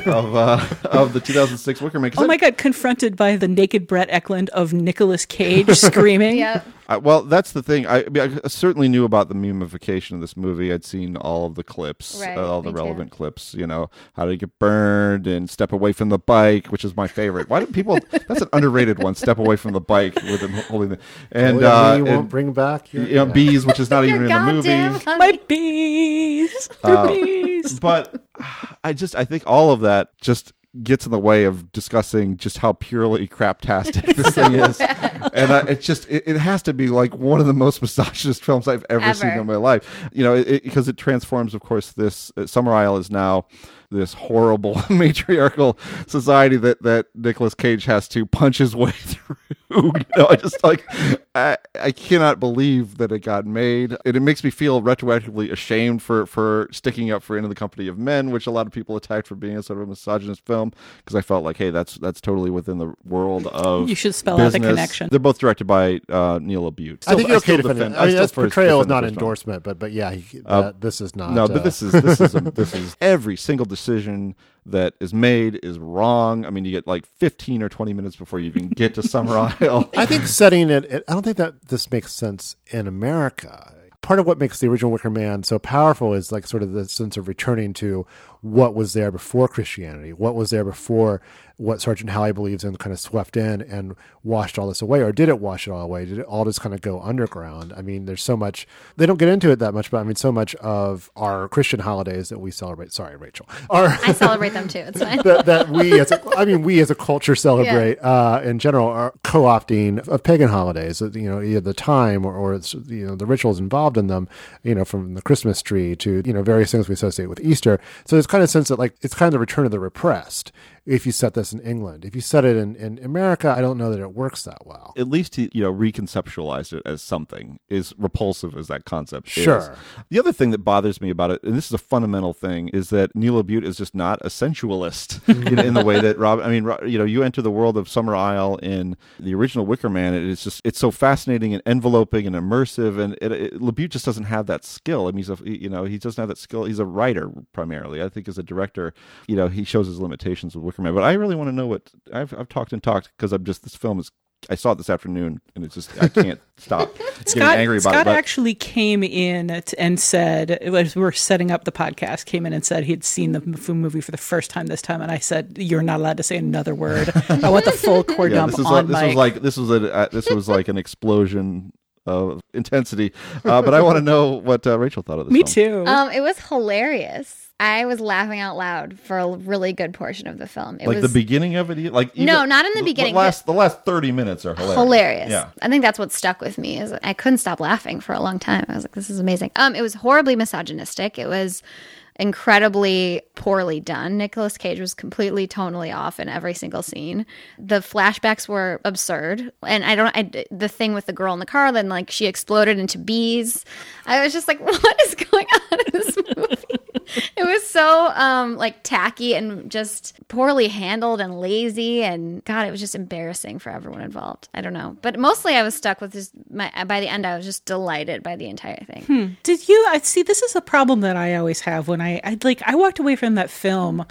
of uh, of the 2006 Wicker Man. 'Cause
Oh my God! Confronted by the naked Britt Ekland of Nicolas Cage screaming.
Yep.
I, well, that's the thing. I, I, mean, I certainly knew about the memification of this movie. I'd seen all of the clips,
Right,
uh, all the
me too.
relevant clips. You know, how to get burned and step away from the bike, which is my favorite. Why do people? that's an underrated one. Step away from the bike with him holding the and
Oh, yeah,
uh,
you won't bring back your,
you know, bees, which is not even in the movie.
Goddamn
My bees. They're bees.
but I just I think all of that just gets in the way of discussing just how purely craptastic this thing is, and I, it's just it, it has to be like one of the most misogynist films I've ever, seen in my life. You know, it, because it, transforms. Of course, this uh, Summerisle is now this horrible matriarchal society that that Nicolas Cage has to punch his way through. You know, I just like I, I cannot believe that it got made. And it makes me feel retroactively ashamed for for sticking up for Into the Company of Men, which a lot of people attacked for being a sort of a misogynist film because I felt like, hey, that's that's totally within the world of
You should spell out the
business.
connection.
You're both directed by uh, Neil LaBute.
I think you're okay
still
defending.
defend-
I mean,
still
that's portrayal is not
the first
endorsement, but but yeah, he,
Uh,
that, this is not.
No,
uh,
but this is this is a, this is every single decision that is made is wrong. I mean, you get like 15 or 20 minutes before you even get to Summer Isle.
I think setting it. I don't think that this makes sense in America. Part of what makes the original Wicker Man so powerful is like sort of the sense of returning to what was there before Christianity, what was there before what Sergeant Halley believes in kind of swept in and washed all this away, or did it wash it all away? Did it all just kind of go underground? I mean, there's so much, they don't get into it that much, but I mean, so much of our Christian holidays that we celebrate. Sorry, Rachel. Our,
I celebrate them too. It's fine.
that, that we as a, I mean we as a culture celebrate uh, in general are co-opting of pagan holidays you know either the time or, or it's, you know the rituals involved in them you know from the Christmas tree to you know various things we associate with Easter so it's kind of sense that like it's kind of the return of the repressed if you set this in England if you set it in, in America I don't know that it works that well
At least he, you know, reconceptualized it as something is repulsive as that concept is.
Sure.
The other thing that bothers me about it, and this is a fundamental thing, is that Neil LaBute is just not a sensualist in, in the way that Rob. I mean, you know, you enter the world of Summerisle in the original Wicker Man. It is just it's so fascinating and enveloping and immersive, and it, it, Labute just doesn't have that skill. I mean, he's a you know he doesn't have that skill. He's a writer primarily. I think as a director, you know, he shows his limitations with Wicker Man. But I really want to know what I've I've talked and talked because I'm just this film is. I saw it this afternoon, and it's just I can't stop getting
Scott,
angry about
Scott
it. but-
actually came in t- and said, as we were setting up the podcast, came in and said he'd seen the m- movie for the first time this time. And I said, You're not allowed to say another word. I want the full core
yeah,
dump
this is
on
like, this
mic.
was like this was a uh, this was like an explosion of intensity. Uh, but I want to know what uh, Rachel thought of this.
Me
film.
too.
Um, it was hilarious. I was laughing out loud for a really good portion of the film. It
Like
was
the beginning of it, like
No, not in the beginning,
The last the last thirty minutes are hilarious.
hilarious.
Yeah.
I think that's what stuck with me is I couldn't stop laughing for a long time. I was like, this is amazing. Um, it was horribly misogynistic. It was incredibly poorly done. Nicolas Cage was completely tonally off in every single scene. The flashbacks were absurd, and I don't. I, the thing with the girl in the car, then like she exploded into bees. I was just like, what is going on in this movie? it was so um like tacky and just poorly handled and lazy and god it was just embarrassing for everyone involved i don't know but mostly i was stuck with just my by the end i was just delighted by the entire thing
Did you? I see. This is a problem that I always have when I, I like. I walked away from that film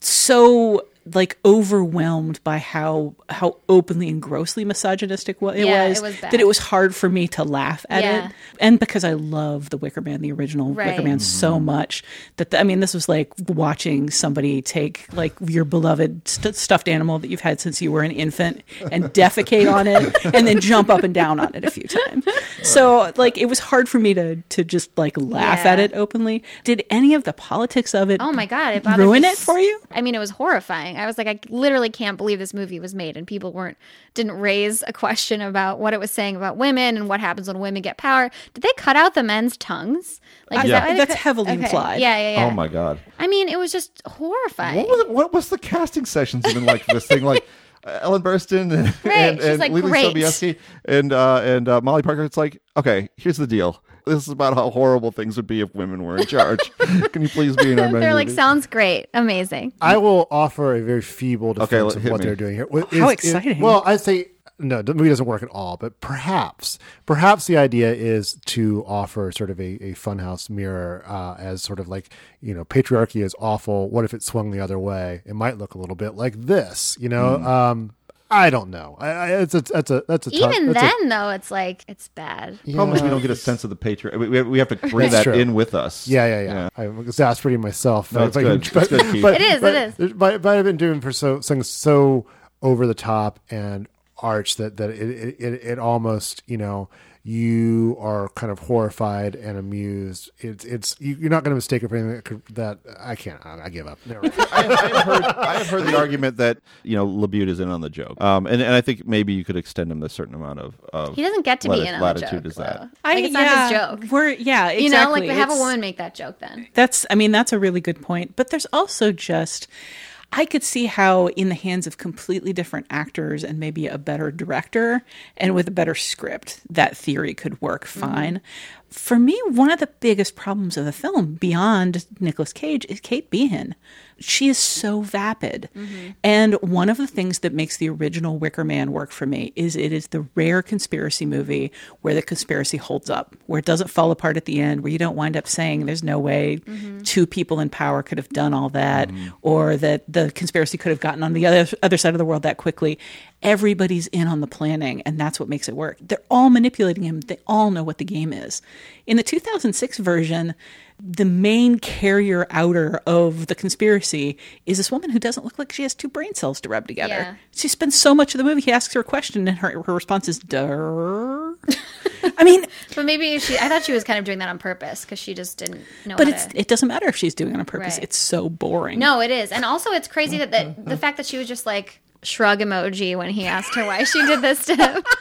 so like overwhelmed by how how openly and grossly misogynistic wa- it
Yeah,
was,
it was
that it was hard for me to laugh at
Yeah.
it and because i love the wicker man the original wicker
Right.
man so mm-hmm. much that the, i mean this was like watching somebody take like your beloved st- stuffed animal that you've had since you were an infant and defecate on it and then jump up and down on it a few times. So like it was hard for me to to just like laugh
Yeah.
at it openly. Did any of the politics of it
oh my god it bothered
ruin
me
it for you?
I mean it was horrifying i was like i literally can't believe this movie was made and people weren't didn't raise a question about what it was saying about women and what happens when women get power did they cut out the men's tongues like is
Yeah.
that
That's
cut-
heavily implied.
yeah yeah yeah
Oh my god.
i mean it was just horrifying
What was it, what was the casting sessions even like for this thing? Like uh, Ellen Burstyn and
Right,
and, and
like, Leelee.
Sobieski and uh, and uh, Molly Parker. It's like okay, here's the deal. This is about how horrible things would be if women were in charge. Can you please be in our
They're like, sounds great, amazing.
I will offer a very feeble defense
Okay,
of what
me.
they're doing here. Well,
How
is-
exciting.
well, I say no, the movie doesn't work at all. But perhaps, perhaps the idea is to offer sort of a, a funhouse mirror uh, as sort of like you know patriarchy is awful. What if it swung the other way? It might look a little bit like this, you know.
Hmm.
Um, I don't know. I, I, it's a that's a that's a tough-
Even
that's a-
then, though, it's like it's bad.
Problem is we don't get a sense of the patriot. We, we, we have to bring that
true.
in with us.
Yeah, yeah, yeah. I'm exasperating myself.
No, it's good.
But,
It's good, Keith.
but-
It is,
But,
it
is. But, but I've been doing for so something so over the top and arch that that it, it it it almost you know you are kind of horrified and amused. It's it's you, you're not going to mistake it for anything that, could, that I can't. I, I give up. Never mind.
I, I have heard, I have heard the argument that you know LaBute is in on the joke, um, and and I think maybe you could extend him a certain amount of. of
He doesn't get to be in on the
latitude
joke.
is that.
though. Like, it's not his joke.
We're yeah, exactly.
You know, like have a woman make that joke then.
That's, I mean, that's a really good point. But there's also just, I could see how, in the hands of completely different actors and maybe a better director and with a better script, that theory could work mm-hmm. fine. For me, one of the biggest problems of the film, beyond Nicolas Cage, is Kate Beahan. She is so vapid. Mm-hmm. And one of the things that makes the original Wicker Man work for me is it is the rare conspiracy movie where the conspiracy holds up, where it doesn't fall apart at the end, where you don't wind up saying there's no way mm-hmm. two people in power could have done all that, mm-hmm. or that the conspiracy could have gotten on the other other side of the world that quickly. Everybody's in on the planning, and that's what makes it work. They're all manipulating him. They all know what the game is. In the 2006 version, the main carrier outer of the conspiracy is this woman who doesn't look like she has two brain cells to rub together.
Yeah.
She spends so much of the movie. He asks her a question, and her her response is "Duh." I mean,
But maybe she. I thought she was kind of doing that on purpose because she just didn't know.
but
to-
it doesn't matter if she's doing it on purpose.
Right.
It's so boring.
No, it is, and also it's crazy that the, the fact that she was just like shrug emoji when he asked her why she did this to him.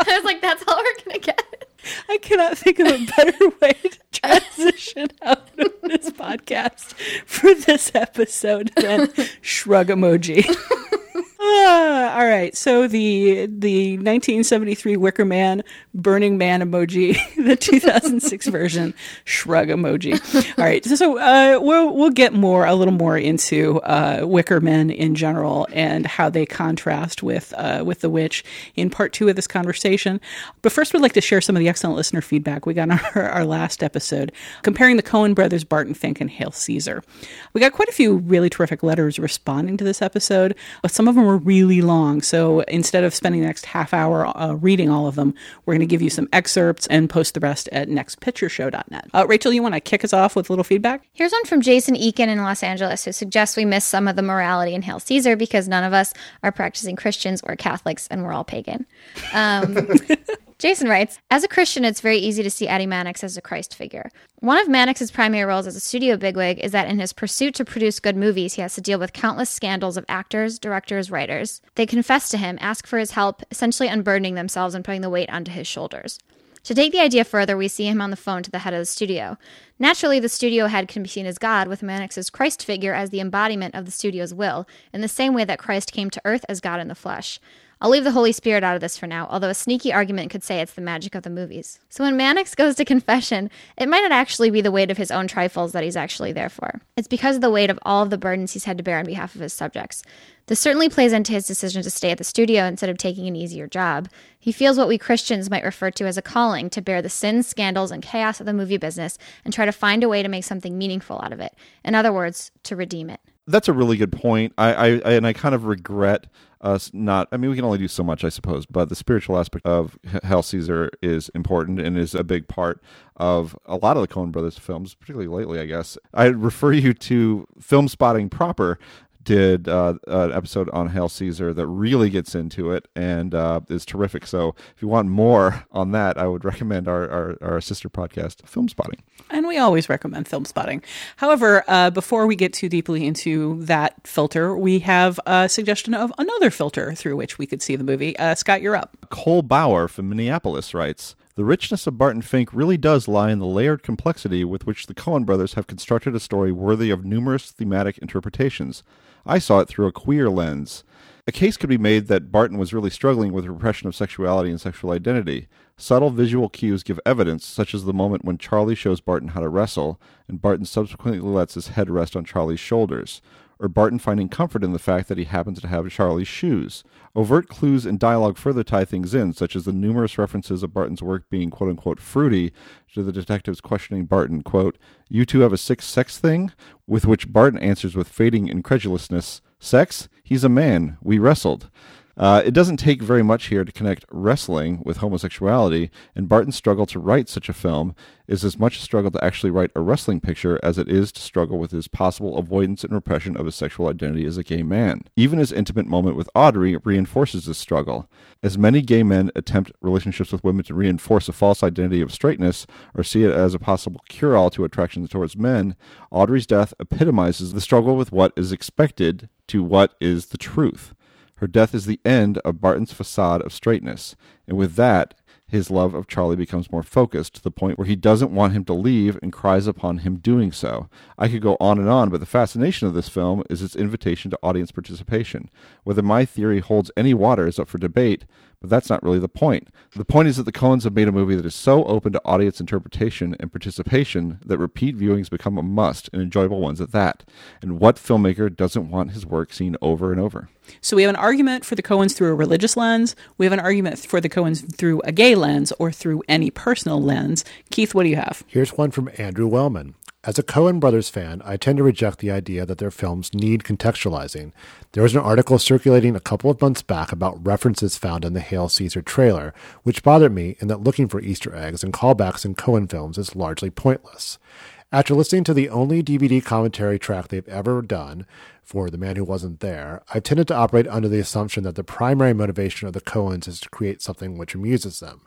I was like, that's all we're gonna get.
I cannot think of a better way to transition out of this podcast for this episode than shrug emoji. Ah, all right, so the the 1973 Wicker Man burning man emoji, the 2006 version shrug emoji. All right, so, uh, we'll we'll get more a little more into uh, Wicker Men in general and how they contrast with uh, with the witch in part two of this conversation. But first, we'd like to share some of the excellent listener feedback we got on our, our last episode comparing the Coen brothers, Barton Fink, and Hail Caesar. We got quite a few really terrific letters responding to this episode, but some of them were really long. So instead of spending the next half hour uh, reading all of them, we're going to give you some excerpts and post the rest at nextpictureshow.net. Uh, Rachel, you want to kick us off with a little feedback?
Here's one from Jason Eakin in Los Angeles who suggests we miss some of the morality in Hail Caesar because none of us are practicing Christians or Catholics and we're all pagan. Um, Jason writes, As a Christian, it's very easy to see Eddie Mannix as a Christ figure. One of Mannix's primary roles as a studio bigwig is that in his pursuit to produce good movies, he has to deal with countless scandals of actors, directors, writers. They confess to him, ask for his help, essentially unburdening themselves and putting the weight onto his shoulders. To take the idea further, we see him on the phone to the head of the studio. Naturally, the studio head can be seen as God, with Mannix's Christ figure as the embodiment of the studio's will, in the same way that Christ came to earth as God in the flesh. I'll leave the Holy Spirit out of this for now, although a sneaky argument could say it's the magic of the movies. So when Mannix goes to confession, it might not actually be the weight of his own trifles that he's actually there for. It's because of the weight of all of the burdens he's had to bear on behalf of his subjects. This certainly plays into his decision to stay at the studio instead of taking an easier job. He feels what we Christians might refer to as a calling to bear the sins, scandals, and chaos of the movie business and try to find a way to make something meaningful out of it. In other words, to redeem it.
That's a really good point. I, I, and I kind of regret us not. I mean, we can only do so much, I suppose. But the spiritual aspect of Hail Caesar is important and is a big part of a lot of the Coen Brothers films, particularly lately. I guess I refer you to Filmspotting proper. Did uh, an episode on Hail Caesar that really gets into it and uh, is terrific. So, if you want more on that, I would recommend our, our, our sister podcast, Filmspotting.
And we always recommend Filmspotting. However, uh, before we get too deeply into that filter, we have a suggestion of another filter through which we could see the movie. Uh, Scott, you're up.
Cole Bauer from Minneapolis writes The richness of Barton Fink really does lie in the layered complexity with which the Coen brothers have constructed a story worthy of numerous thematic interpretations. I saw it through a queer lens. A case could be made that Barton was really struggling with repression of sexuality and sexual identity. Subtle visual cues give evidence, such as the moment when Charlie shows Barton how to wrestle, and Barton subsequently lets his head rest on Charlie's shoulders, or Barton finding comfort in the fact that he happens to have Charlie's shoes. Overt clues and dialogue further tie things in, such as the numerous references of Barton's work being quote unquote fruity to the detectives questioning Barton, quote, You two have a sick sex thing? With which Barton answers with fading incredulousness, Sex? He's a man. We wrestled. Uh, it doesn't take very much here to connect wrestling with homosexuality, and Barton's struggle to write such a film is as much a struggle to actually write a wrestling picture as it is to struggle with his possible avoidance and repression of his sexual identity as a gay man. Even his intimate moment with Audrey reinforces this struggle. As many gay men attempt relationships with women to reinforce a false identity of straightness or see it as a possible cure all to attraction towards men, Audrey's death epitomizes the struggle with what is expected to what is the truth. Her death is the end of Barton's facade of straightness, and with that, his love of Charlie becomes more focused to the point where he doesn't want him to leave and cries upon him doing so. I could go on and on, but the fascination of this film is its invitation to audience participation. Whether my theory holds any water is up for debate, but that's not really the point. The point is that the Coens have made a movie that is so open to audience interpretation and participation that repeat viewings become a must and enjoyable ones at that. And what filmmaker doesn't want his work seen over and over?
So we have an argument for the Coens through a religious lens. We have an argument for the Coens through a gay lens or through any personal lens. Keith, what do you have?
Here's one from Andrew Wellman. As a Coen Brothers fan, I tend to reject the idea that their films need contextualizing. There was an article circulating a couple of months back about references found in the Hail Caesar trailer, which bothered me in that looking for Easter eggs and callbacks in Coen films is largely pointless. After listening to the only DVD commentary track they've ever done for The Man Who Wasn't There, I've tended to operate under the assumption that the primary motivation of the Coens is to create something which amuses them.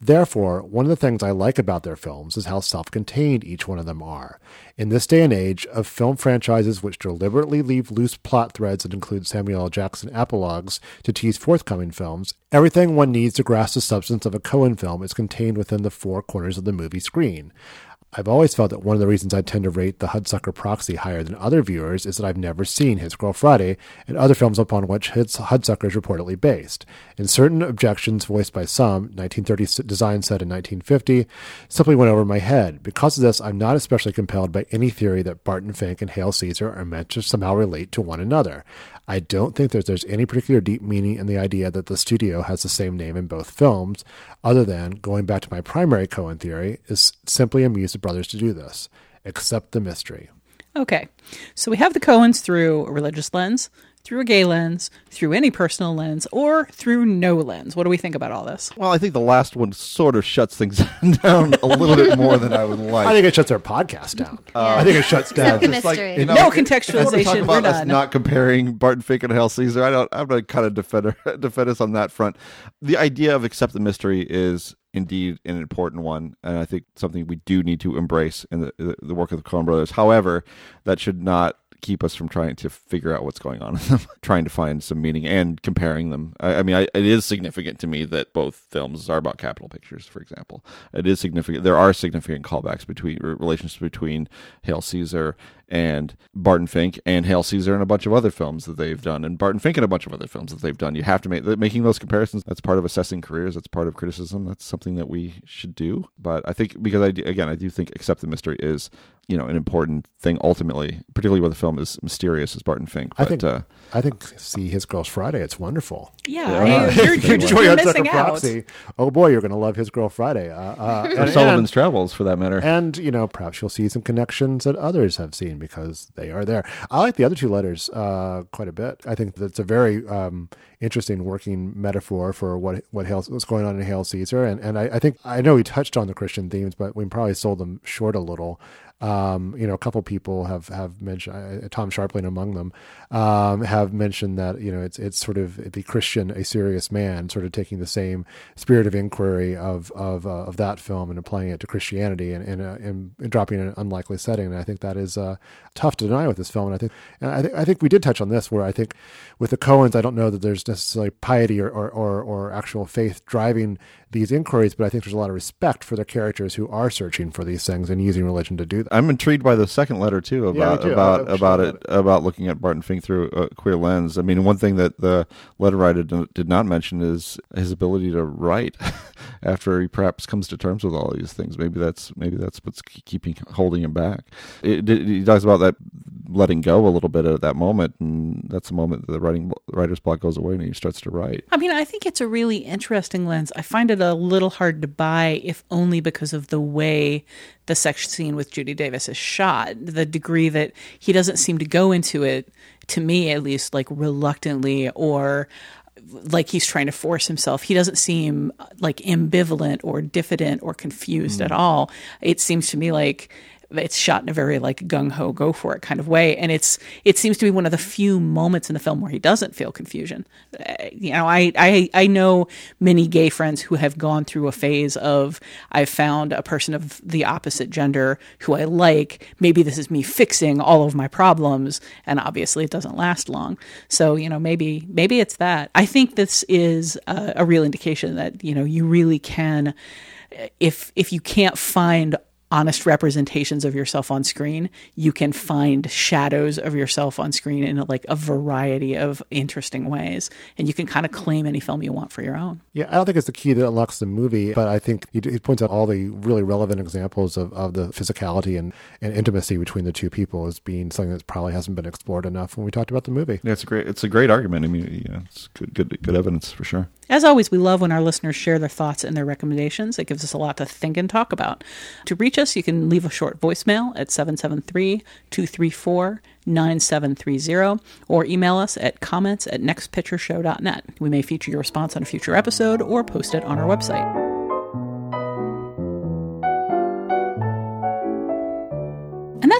Therefore, one of the things I like about their films is how self contained each one of them are. In this day and age of film franchises which deliberately leave loose plot threads that include Samuel L. Jackson epilogues to tease forthcoming films, everything one needs to grasp the substance of a Coen film is contained within the four corners of the movie screen. I've always felt that one of the reasons I tend to rate the Hudsucker Proxy higher than other viewers is that I've never seen His Girl Friday and other films upon which Hudsucker is reportedly based. In certain objections voiced by some, 1930 design set in 1950, simply went over my head. Because of this, I'm not especially compelled by any theory that Barton Fink and Hail Caesar are meant to somehow relate to one another. I don't think there's any particular deep meaning in the idea that the studio has the same name in both films, other than, going back to my primary Coen theory, is simply amuse the brothers to do this. Accept the mystery.
Okay. So we have the Coens through a religious lens, through a gay lens, through any personal lens, or through no lens. What do we think about all this?
Well, I think the last one sort of shuts things down a little bit more than I would like.
I think it shuts our podcast down. Uh, I think it shuts down.
the
Just like,
mystery.
you know,
No
if- if
contextualization,
Talk about
we're
us not comparing Barton Fink and Hail Caesar. I don't. I'm going to kind of defend defend us on that front. The idea of accept the mystery is indeed an important one, and I think something we do need to embrace in the the, the work of the Coen Brothers. However, that should not keep us from trying to figure out what's going on in them, trying to find some meaning and comparing them. I, I mean, I, it is significant to me that both films are about capital pictures, for example. It is significant. There are significant callbacks between relationships between Hail Caesar and Barton Fink and Hail Caesar and a bunch of other films that they've done and Barton Fink and a bunch of other films that they've done. You have to make making those comparisons. That's part of assessing careers. That's part of criticism. That's something that we should do. But I think because I do, again I do think accept the mystery is you know an important thing ultimately, particularly when the film is mysterious as Barton Fink.
I think
uh,
I think see His Girls Friday. It's wonderful.
Yeah,
Yeah.
I- you're, you're, just, you're missing out.
Proxy. Oh boy, you're going to love His Girl Friday. Uh, uh,
or
and,
Sullivan's
and,
Travels for that matter.
and you know perhaps you'll see some connections that others have seen because they are there. I like the other two letters uh, quite a bit. I think that's a very um, interesting working metaphor for what what Hail, what's going on in Hail Caesar. And and I, I think I know we touched on the Christian themes, but we probably sold them short a little. Um, you know, a couple people have have mentioned uh, Tom Scharpling among them um, have mentioned that you know it's it's sort of the Christian, a serious man, sort of taking the same spirit of inquiry of of uh, of that film and applying it to Christianity and and, uh, and, dropping in an unlikely setting. And I think that is uh, tough to deny with this film. And I think and I think I think we did touch on this where I think with the Coens, I don't know that there's necessarily piety or or, or, or actual faith driving these inquiries, but I think there's a lot of respect for the characters who are searching for these things and using religion to do that.
I'm intrigued by the second letter too about
me too.
about
I'm sure
about
about
it about looking at Barton Fink through a queer lens. I mean, one thing that the letter writer did not mention is his ability to write after he perhaps comes to terms with all these things. Maybe that's maybe that's what's keeping holding him back. It, it, he talks about that letting go a little bit at that moment, and that's the moment that the writing writer's block goes away and he starts to write.
I mean, I think it's a really interesting lens. I find it a little hard to buy, if only because of the way the sex scene with Judy Davis is shot. The degree that he doesn't seem to go into it, to me at least, like reluctantly or like he's trying to force himself. He doesn't seem like ambivalent or diffident or confused hmm. at all. It seems to me like it's shot in a very like gung ho go for it kind of way. And it's it seems to be one of the few moments in the film where he doesn't feel confusion. Uh, you know I, I i know many gay friends who have gone through a phase of i've found a person of the opposite gender who i like. Maybe this is me fixing all of my problems. And obviously it doesn't last long. So you know maybe maybe it's that. I think this is a, a real indication that you know you really can if if you can't find honest representations of yourself on screen, you can find shadows of yourself on screen in like a variety of interesting ways, and you can kind of claim any film you want for your own.
Yeah, I don't think it's the key that unlocks the movie, but I think he, he points out all the really relevant examples of, of the physicality and, and intimacy between the two people as being something that probably hasn't been explored enough when we talked about the movie.
Yeah, it's a great it's a great argument. I mean, yeah, it's good good good evidence for sure.
As always, we love when our listeners share their thoughts and their recommendations. It gives us a lot to think and talk about. To reach us, you can leave a short voicemail at 773 234 9730 or email us at comments at nextpictureshow.net. We may feature your response on a future episode or post it on our website.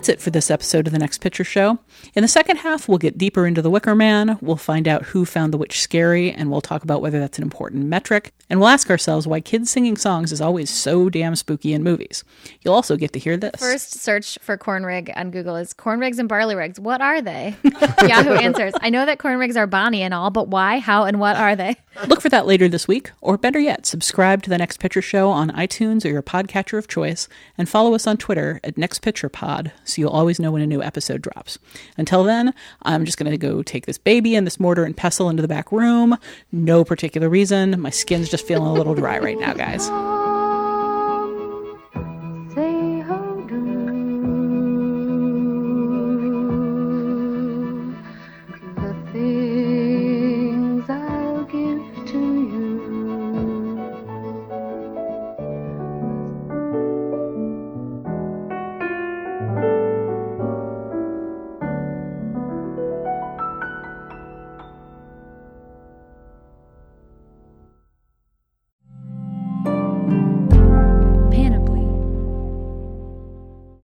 That's it for this episode of The Next Picture Show. In the second half, we'll get deeper into The Wicker Man, we'll find out who found the witch scary, and we'll talk about whether that's an important metric, and we'll ask ourselves why kids singing songs is always so damn spooky in movies. You'll also get to hear this.
First search for corn rig on Google is corn rigs and barley rigs. What are they? Yahoo answers. I know that corn rigs are Bonnie and all, but why, how, and what are they?
Look for that later this week, or better yet, subscribe to The Next Picture Show on iTunes or your podcatcher of choice, and follow us on Twitter at NextPicturePod so you'll always know when a new episode drops. Until then, I'm just going to go take this baby and this mortar and pestle into the back room. No particular reason. My skin's just feeling a little dry right now, guys.